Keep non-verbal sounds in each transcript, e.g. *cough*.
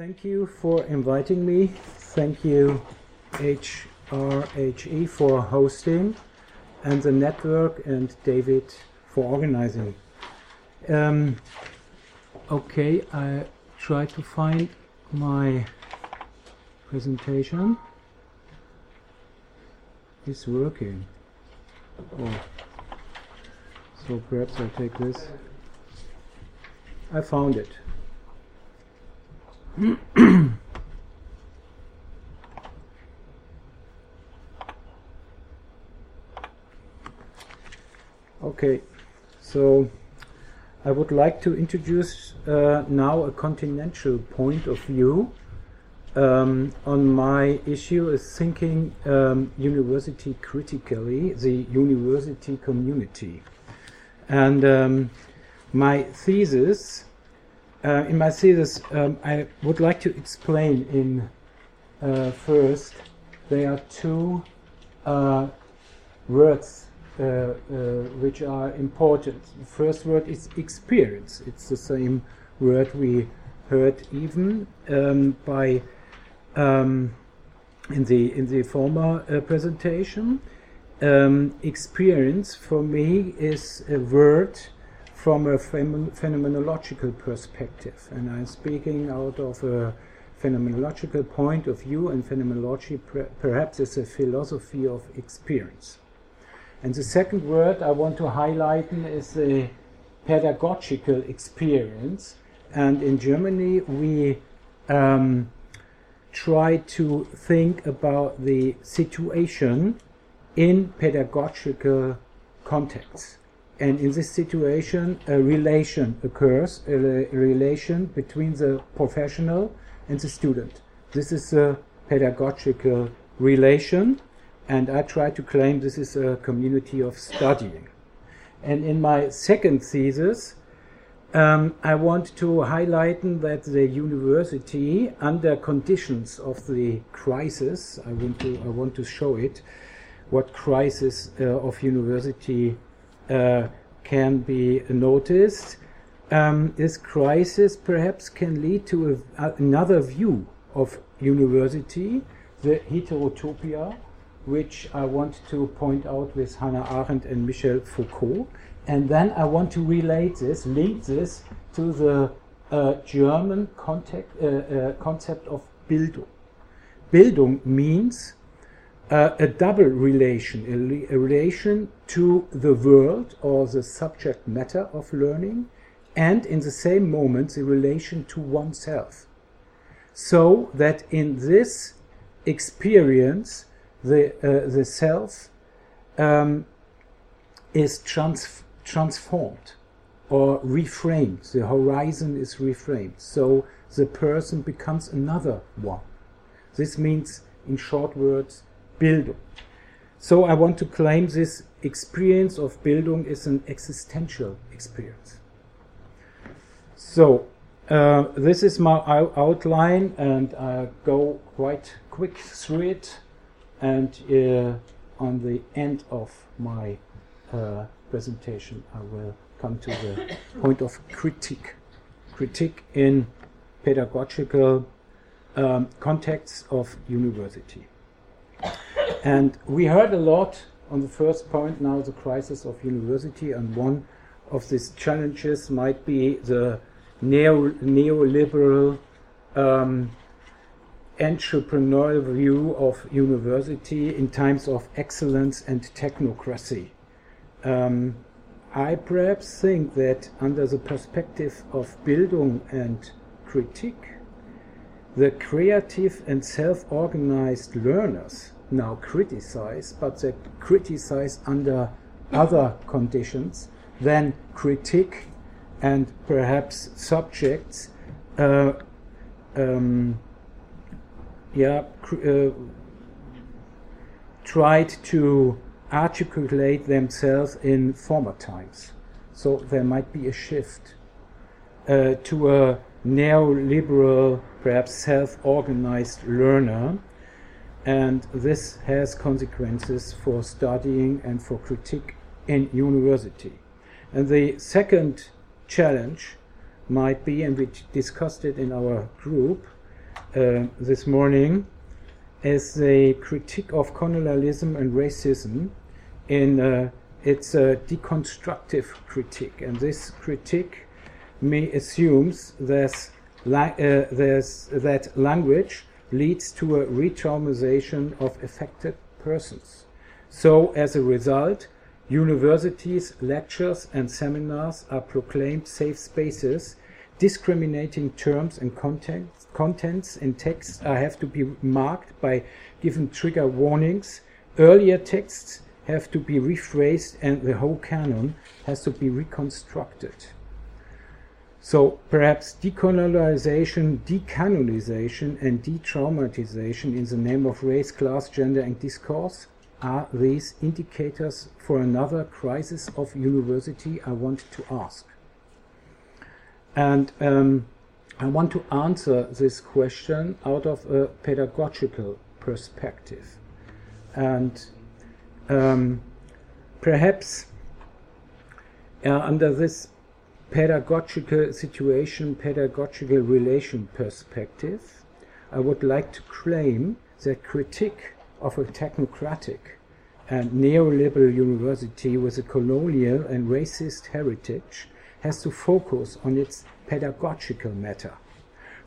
Thank you for inviting me. Thank you, SRHE, for hosting, and the network, and David for organizing. Um, okay, I try to find my presentation. It's working. Oh. So perhaps I'll take this. I found it. *clears throat* okay, so I would like to introduce uh, now a continental point of view um, on my issue is thinking um, university critically, the university community. And um, my thesis uh, in my thesis, um, I would like to explain in uh, first there are two uh, words uh, uh, which are important. The first word is experience. It's the same word we heard even um, by um, in the in the former uh, presentation. Um, experience for me is a word from a phenomenological perspective. And I'm speaking out of a phenomenological point of view, and phenomenology perhaps is a philosophy of experience. And the second word I want to highlight is the pedagogical experience. And in Germany, we um, try to think about the situation in pedagogical contexts. And in this situation, a relation occurs, a, relation between the professional and the student. This is a pedagogical relation, and I try to claim this is a community of studying. And in my second thesis, um, I want to highlight that the university, under conditions of the crisis, I want to, I want to show it, what crisis uh, of university can be noticed. Um, this crisis perhaps can lead to a, another view of university, the heterotopia, which I want to point out with Hannah Arendt and Michel Foucault. And then I want to relate this, link this to the uh, German uh, uh, concept of Bildung. Bildung means uh, a double relation, a, a, relation to the world or the subject matter of learning, and in the same moment, the relation to oneself. So that in this experience, the, uh, the self um, is trans- transformed or reframed. The horizon is reframed. So the person becomes another one. This means, in short words, Bildung. So I want to claim this experience of Bildung is an existential experience. So uh, this is my outline, and I go quite quick through it. And uh, on the end of my uh, presentation, I will come to the *coughs* point of critique. Critique in pedagogical um, contexts of university. And we heard a lot on the first point now the crisis of university, and one of these challenges might be the neo neoliberal um, entrepreneurial view of university in times of excellence and technocracy. Um, I perhaps think that under the perspective of Bildung and critique, the creative and self organized learners now criticize, but they criticize under other conditions than critique and perhaps subjects uh, um, yeah, uh, tried to articulate themselves in former times. So there might be a shift uh, to a neoliberal, perhaps self organized learner and this has consequences for studying and for critique in university. And the second challenge might be, and we discussed it in our group, uh, this morning is a critique of colonialism and racism in uh, its a deconstructive critique, and this critique may assumes there's, la- uh, that language leads to a re-traumatization of affected persons. So, as a result, universities, lectures, and seminars are proclaimed safe spaces. Discriminating terms and contents, contents in texts have to be marked by given trigger warnings. Earlier texts have to be rephrased, and the whole canon has to be reconstructed. So perhaps decolonization, decanonization, and detraumatization in the name of race, class, gender, and discourse are these indicators for another crisis of university I want to ask. And um, I want to answer this question out of a pedagogical perspective. And um, perhaps uh, under this pedagogical situation, pedagogical relation perspective, I would like to claim that critique of a technocratic and neoliberal university with a colonial and racist heritage has to focus on its pedagogical matter.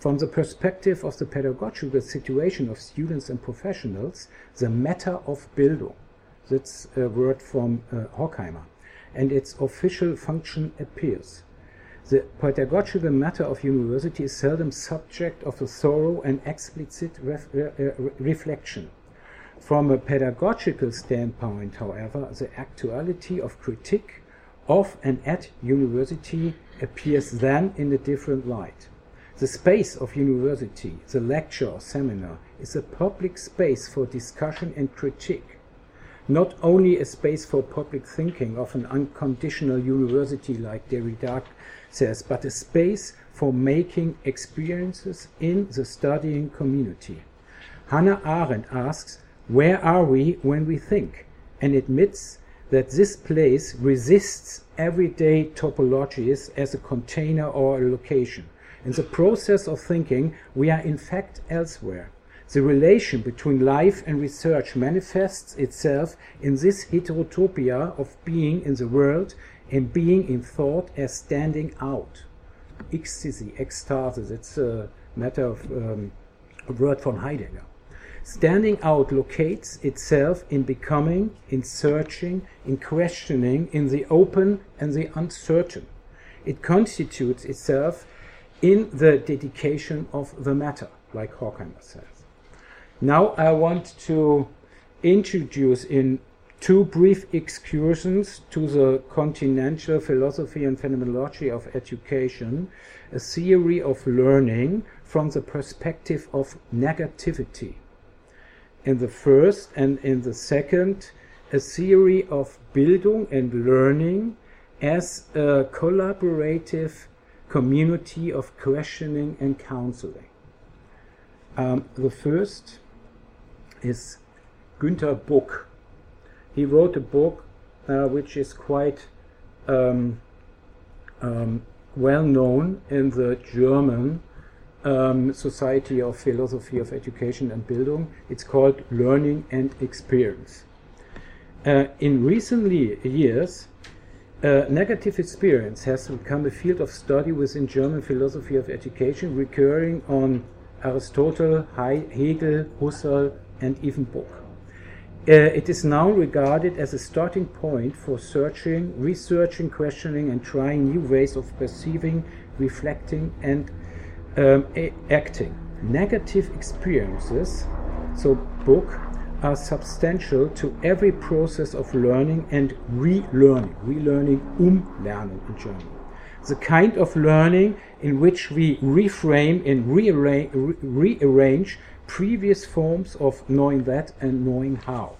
From the perspective of the pedagogical situation of students and professionals, the matter of Bildung, that's a word from uh, Horkheimer, and its official function appears. The pedagogical matter of university is seldom subject of a thorough and explicit ref, uh, reflection. From a pedagogical standpoint, however, the actuality of critique of and at university appears then in a different light. The space of university, the lecture or seminar, is a public space for discussion and critique, not only a space for public thinking of an unconditional university like Derrida says, but a space for making experiences in the studying community. Hannah Arendt asks, Where are we when we think? and admits that this place resists everyday topologies as a container or a location. In the process of thinking, we are in fact elsewhere. The relation between life and research manifests itself in this heterotopia of being in the world and being in thought as standing out. Ecstasy, ecstasis, it's a matter of um, a word from Heidegger. Standing out locates itself in becoming, in searching, in questioning, in the open and the uncertain. It constitutes itself in the dedication of the matter, like Horkheimer says. Now I want to introduce in two brief excursions to the continental philosophy and phenomenology of education a theory of learning from the perspective of negativity in the first and in the second a theory of Bildung and learning as a collaborative community of questioning and counseling. Um, the first is Günter Buck. He wrote a book uh, which is quite um, um, well known in the German um, Society of Philosophy of Education and Bildung. It's called Learning and Experience. Uh, in recent years, uh, negative experience has become a field of study within German philosophy of education, recurring on Aristotle, Hegel, Husserl, and even Buck. Uh, it is now regarded as a starting point for searching, researching, questioning, and trying new ways of perceiving, reflecting, and um, acting. Negative experiences, so Buck, are substantial to every process of learning and relearning. Relearning, umlernen in German. The kind of learning in which we reframe and rearrange, rearrange previous forms of knowing that and knowing how.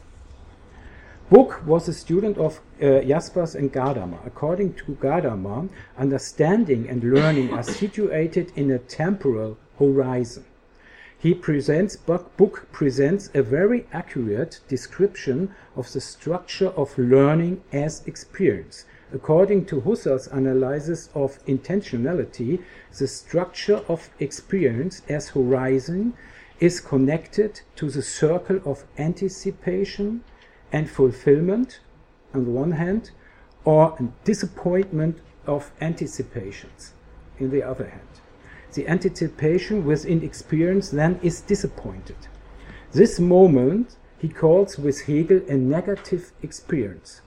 Buck was a student of uh, Jaspers and Gadamer. According to Gadamer, understanding and learning are situated in a temporal horizon. He presents, Buck presents a very accurate description of the structure of learning as experience. According to Husserl's analysis of intentionality, the structure of experience as horizon is connected to the circle of anticipation and fulfillment on the one hand, or disappointment of anticipations in the other hand. The anticipation within experience then is disappointed. This moment he calls with Hegel a negative experience.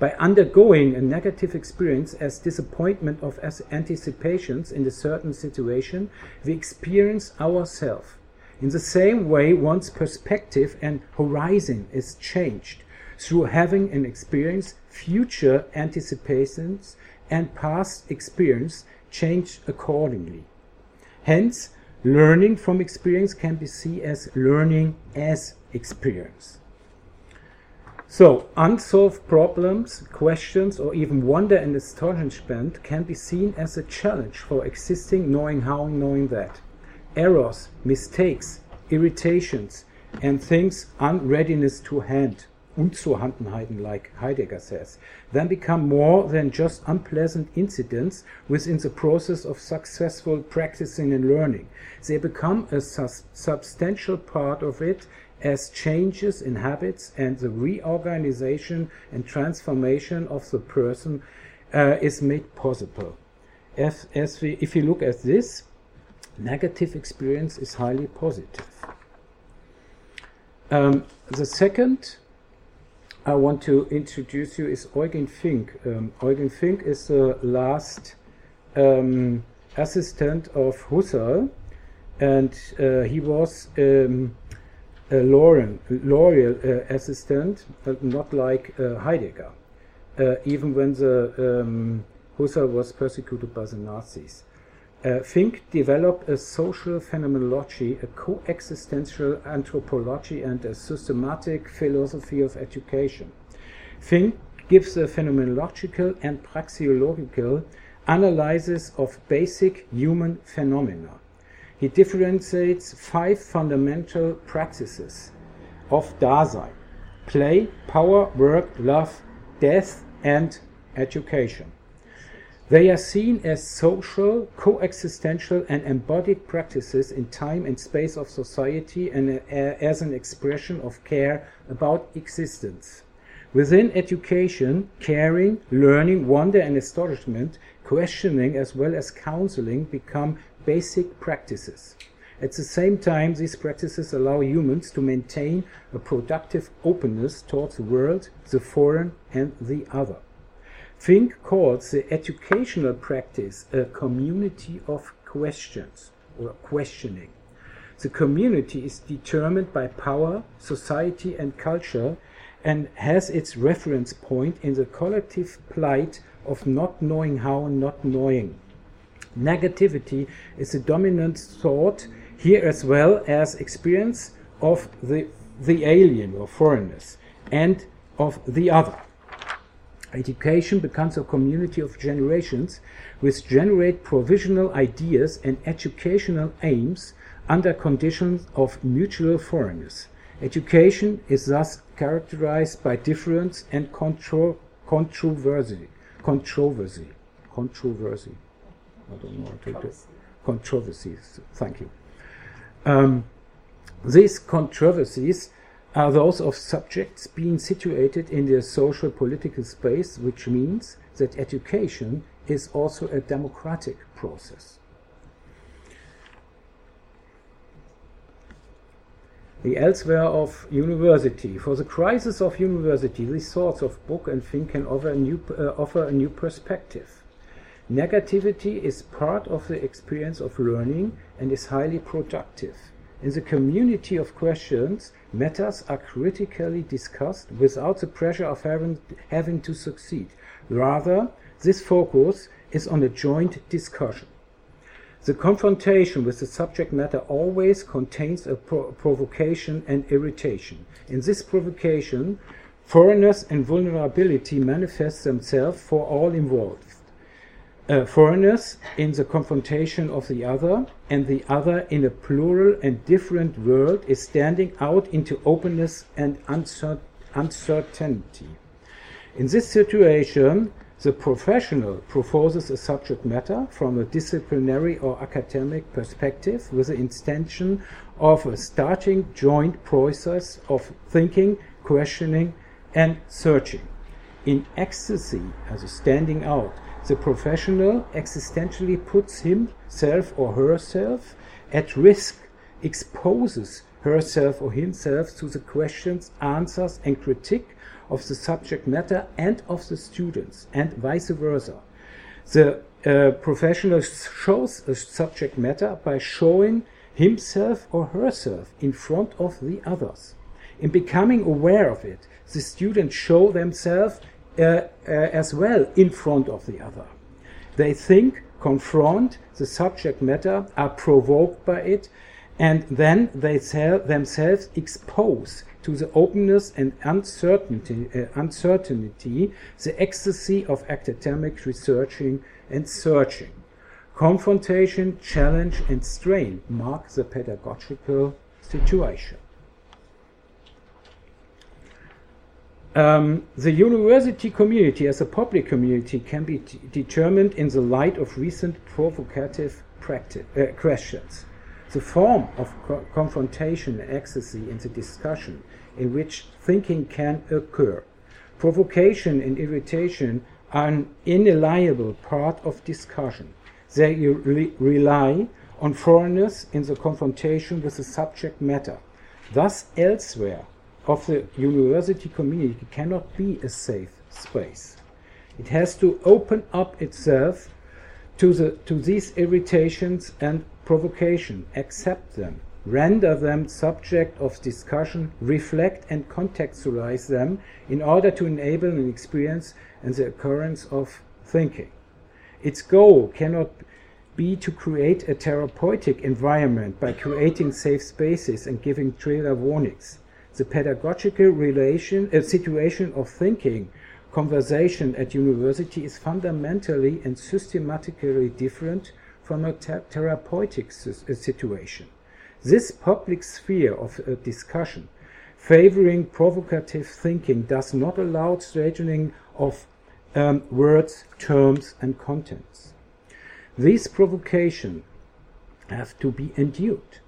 By undergoing a negative experience as disappointment of as anticipations in a certain situation, we experience ourself. In the same way, one's perspective and horizon is changed through having an experience, future anticipations and past experience change accordingly. Hence, learning from experience can be seen as learning as experience. So, unsolved problems, questions, or even wonder and astonishment can be seen as a challenge for existing knowing how, knowing that. Errors, mistakes, irritations, and things unreadiness to hand, Unzuhandenheiten, like Heidegger says, then become more than just unpleasant incidents within the process of successful practicing and learning. They become a substantial part of it as changes in habits and the reorganization and transformation of the person uh, is made possible. As, as we, if you look at this, negative experience is highly positive. Um, the second I want to introduce you is Eugen Fink. Um, Eugen Fink is the last um, assistant of Husserl, and uh, he was um, a Lauren, L'Oreal uh, assistant, not like uh, Heidegger, uh, even when the um, Husserl was persecuted by the Nazis. Uh, Fink developed a social phenomenology, a coexistential anthropology, and a systematic philosophy of education. Fink gives a phenomenological and praxeological analysis of basic human phenomena he differentiates five fundamental practices of Dasein play, power, work, love, death, and education. They are seen as social, coexistential, and embodied practices in time and space of society and uh, as an expression of care about existence. Within education, caring, learning, wonder, and astonishment, questioning as well as counseling become basic practices. At the same time, these practices allow humans to maintain a productive openness towards the world, the foreign, and the other. Fink calls the educational practice a community of questions or questioning. The community is determined by power, society, and culture and has its reference point in the collective plight of not knowing how and not knowing. Negativity is the dominant thought here as well as experience of the, the alien or foreigners and of the other. Education becomes a community of generations which generate provisional ideas and educational aims under conditions of mutual foreignness. Education is thus characterized by difference and contro- controversy. Controversy. Controversy. I don't know how to do controversies. Thank you. Um, these controversies are those of subjects being situated in the social political space, which means that education is also a democratic process. The elsewhere of university. For the crisis of university, these sorts of Buck and Fink can offer a new, uh, offer a new perspective. Negativity is part of the experience of learning and is highly productive. In the community of questions, matters are critically discussed without the pressure of having, having to succeed. Rather, this focus is on a joint discussion. The confrontation with the subject matter always contains a pro provocation and irritation. In this provocation, foreignness and vulnerability manifest themselves for all involved uh, foreigners in the confrontation of the other, and the other in a plural and different world is standing out into openness and uncertainty. In this situation, The professional proposes a subject matter from a disciplinary or academic perspective with the intention of a starting joint process of thinking, questioning, and searching. In ecstasy, as a standing out, the professional existentially puts himself or herself at risk, exposes herself or himself to the questions, answers, and critique of the subject matter and of the students, and vice versa. The uh, professional shows a subject matter by showing himself or herself in front of the others. In becoming aware of it, the students show themselves as well in front of the other. They think, confront the subject matter, are provoked by it, and then they themselves expose to the openness and uncertainty, uh, uncertainty, the ecstasy of academic researching and searching. Confrontation, challenge, and strain mark the pedagogical situation. Um, the university community as a public community can be determined in the light of recent provocative uh, questions. The form of co confrontation and ecstasy in the discussion in which thinking can occur. Provocation and irritation are an inalienable part of discussion. They re rely on foreignness in the confrontation with the subject matter. Thus, elsewhere of the university community cannot be a safe space. It has to open up itself to, the, to these irritations and provocation, accept them, render them subject of discussion, reflect and contextualize them in order to enable an experience and the occurrence of thinking. Its goal cannot be to create a therapeutic environment by creating safe spaces and giving trigger warnings. The pedagogical relation, uh, situation of thinking conversation at university is fundamentally and systematically different from a therapeutic uh, situation. This public sphere of uh, discussion favoring provocative thinking does not allow straightening of um, words, terms, and contents. These provocation have to be endured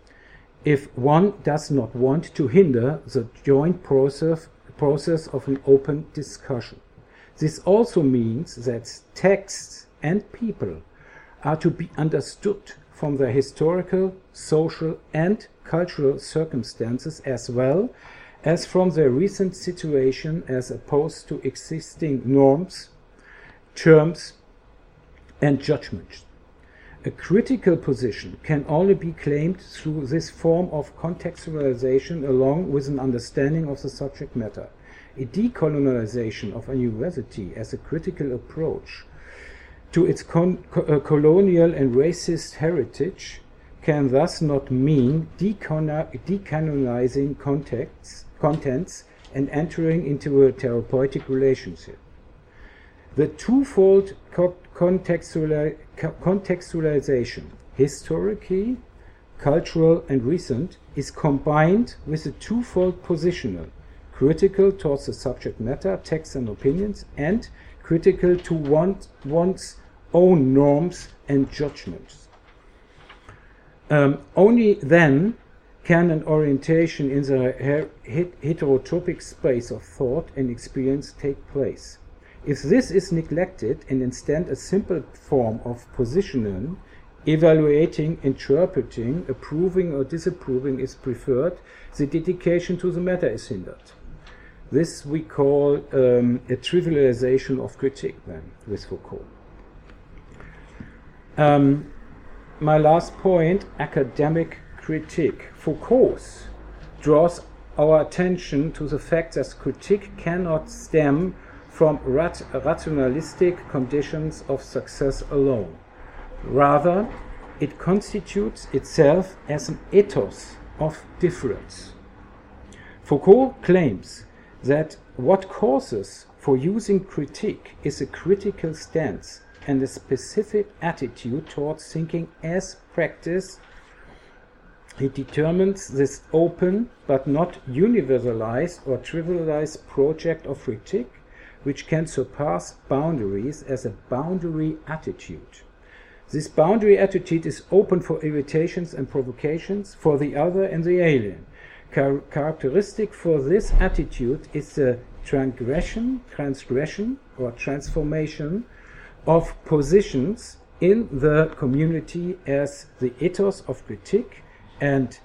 if one does not want to hinder the joint process, process of an open discussion. This also means that texts and people are to be understood from their historical, social, and cultural circumstances as well as from their recent situation as opposed to existing norms, terms, and judgments. A critical position can only be claimed through this form of contextualization along with an understanding of the subject matter. A decolonization of a university as a critical approach to its co uh, colonial and racist heritage can thus not mean decanonizing contexts, contents and entering into a therapeutic relationship. The twofold co contextuali contextualization, historically, cultural, and recent, is combined with a twofold positional, critical towards the subject matter, texts and opinions, and critical to want, one's own norms and judgments. Um, only then can an orientation in the heterotopic space of thought and experience take place. If this is neglected and instead a simple form of positioning, evaluating, interpreting, approving or disapproving is preferred, the dedication to the matter is hindered. This we call um, a trivialization of critique, then, with Foucault. Um, my last point academic critique. Foucault draws our attention to the fact that critique cannot stem from rat rationalistic conditions of success alone. Rather, it constitutes itself as an ethos of difference. Foucault claims that what causes for using critique is a critical stance and a specific attitude towards thinking as practice. He determines this open but not universalized or trivialized project of critique which can surpass boundaries as a boundary attitude. This boundary attitude is open for irritations and provocations for the other and the alien. Char characteristic for this attitude is the transgression, transgression or transformation of positions in the community as the ethos of critique and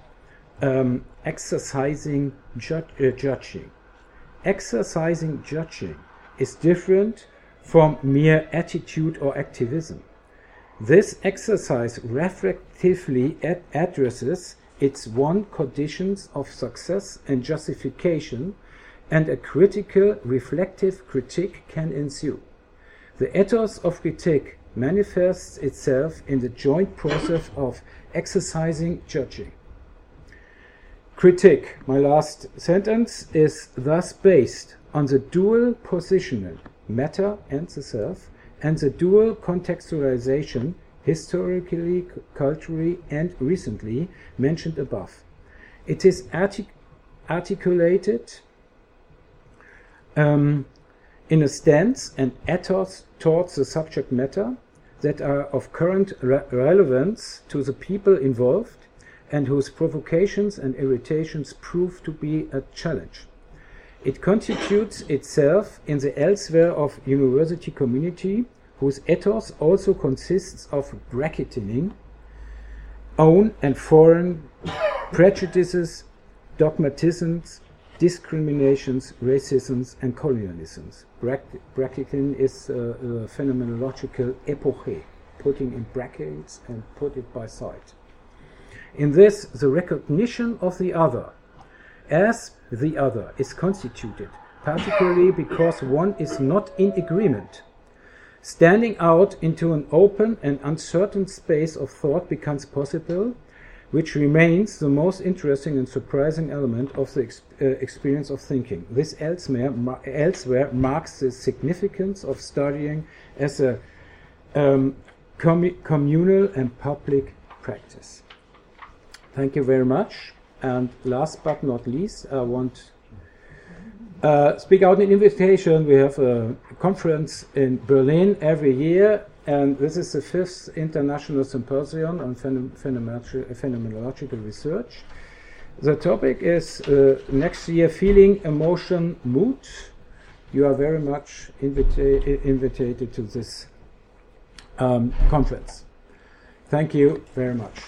um, exercising ju uh, judging. Exercising judging is different from mere attitude or activism. This exercise reflectively ad addresses its one conditions of success and justification, and a critical, reflective critique can ensue. The ethos of critique manifests itself in the joint process of exercising judging. Critique, my last sentence, is thus based on the dual positional, matter and the self, and the dual contextualization, historically, culturally, and recently, mentioned above. It is artic articulated um, in a stance and ethos towards the subject matter that are of current re relevance to the people involved and whose provocations and irritations prove to be a challenge. It constitutes itself in the elsewhere of university community, whose ethos also consists of bracketing own and foreign prejudices, dogmatisms, discriminations, racisms, and colonialisms. bracketing is a, a phenomenological epoche, putting in brackets and put it by side. In this, the recognition of the other as the other is constituted, particularly because one is not in agreement. Standing out into an open and uncertain space of thought becomes possible, which remains the most interesting and surprising element of the ex uh, experience of thinking. This elsewhere, elsewhere, marks the significance of studying as a um, com communal and public practice. Thank you very much. And last but not least, I want uh, speak out an invitation. We have a conference in Berlin every year, and this is the fifth international symposium on phenomenological research. The topic is uh, next year feeling, emotion, mood. You are very much invita invited to this um, conference. Thank you very much.